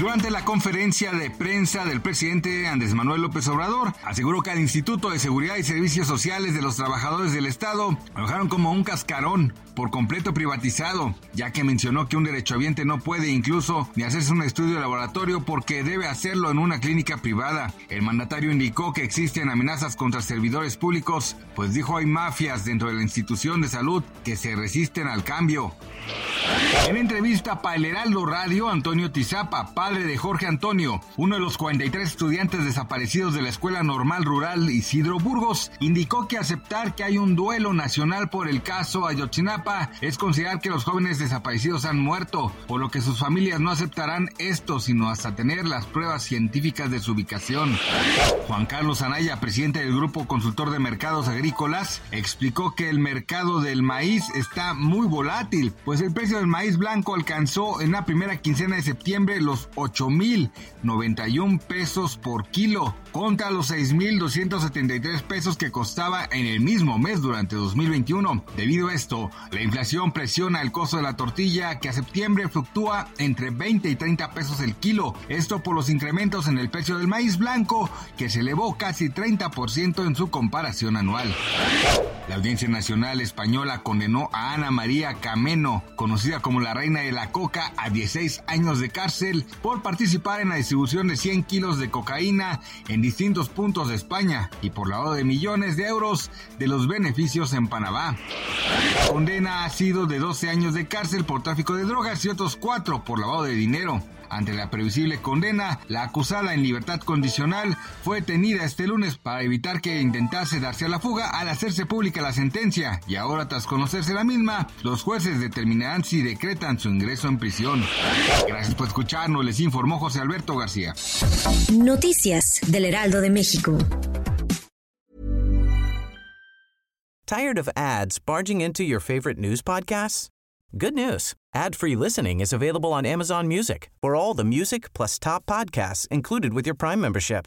Durante la conferencia de prensa del presidente Andrés Manuel López Obrador, aseguró que al Instituto de Seguridad y Servicios Sociales de los Trabajadores del Estado lo dejaron como un cascarón por completo privatizado, ya que mencionó que un derechohabiente no puede incluso ni hacerse un estudio de laboratorio porque debe hacerlo en una clínica privada. El mandatario indicó que existen amenazas contra servidores públicos, pues dijo hay mafias dentro de la institución de salud que se resisten al cambio. En entrevista para el Heraldo Radio, Antonio Tizapa, padre de Jorge Antonio, uno de los 43 estudiantes desaparecidos de la Escuela Normal Rural Isidro Burgos, indicó que aceptar que hay un duelo nacional por el caso Ayotzinapa es considerar que los jóvenes desaparecidos han muerto, por lo que sus familias no aceptarán esto sino hasta tener las pruebas científicas de su ubicación. Juan Carlos Anaya, presidente del Grupo Consultor de Mercados Agrícolas, explicó que el mercado del maíz está muy volátil, pues el precio del maíz blanco alcanzó en la primera quincena de septiembre los 8.091 pesos por kilo, contra los 6.273 pesos que costaba en el mismo mes durante 2021. Debido a esto, la inflación presiona el costo de la tortilla que a septiembre fluctúa entre 20 y 30 pesos el kilo. Esto por los incrementos en el precio del maíz blanco que se elevó casi 30% en su comparación anual. La Audiencia Nacional Española condenó a Ana María Cameno, conocida como la reina de la coca, a 16 años de cárcel por participar en la distribución de 100 kilos de cocaína en distintos puntos de España y por lavado de millones de euros de los beneficios en Panamá. La condena ha sido de 12 años de cárcel por tráfico de drogas y otros 4 por lavado de dinero. Ante la previsible condena, la acusada en libertad condicional fue detenida este lunes para evitar que intentase darse a la fuga al hacerse pública la sentencia y ahora tras conocerse la misma, los jueces determinarán si decretan su ingreso en prisión. Gracias por escucharnos, les informó José Alberto García. Noticias del Heraldo de México. Tired of ads barging into your favorite news podcasts? Good news. Ad-free listening is available on Amazon Music for all the music plus top podcasts included with your Prime membership.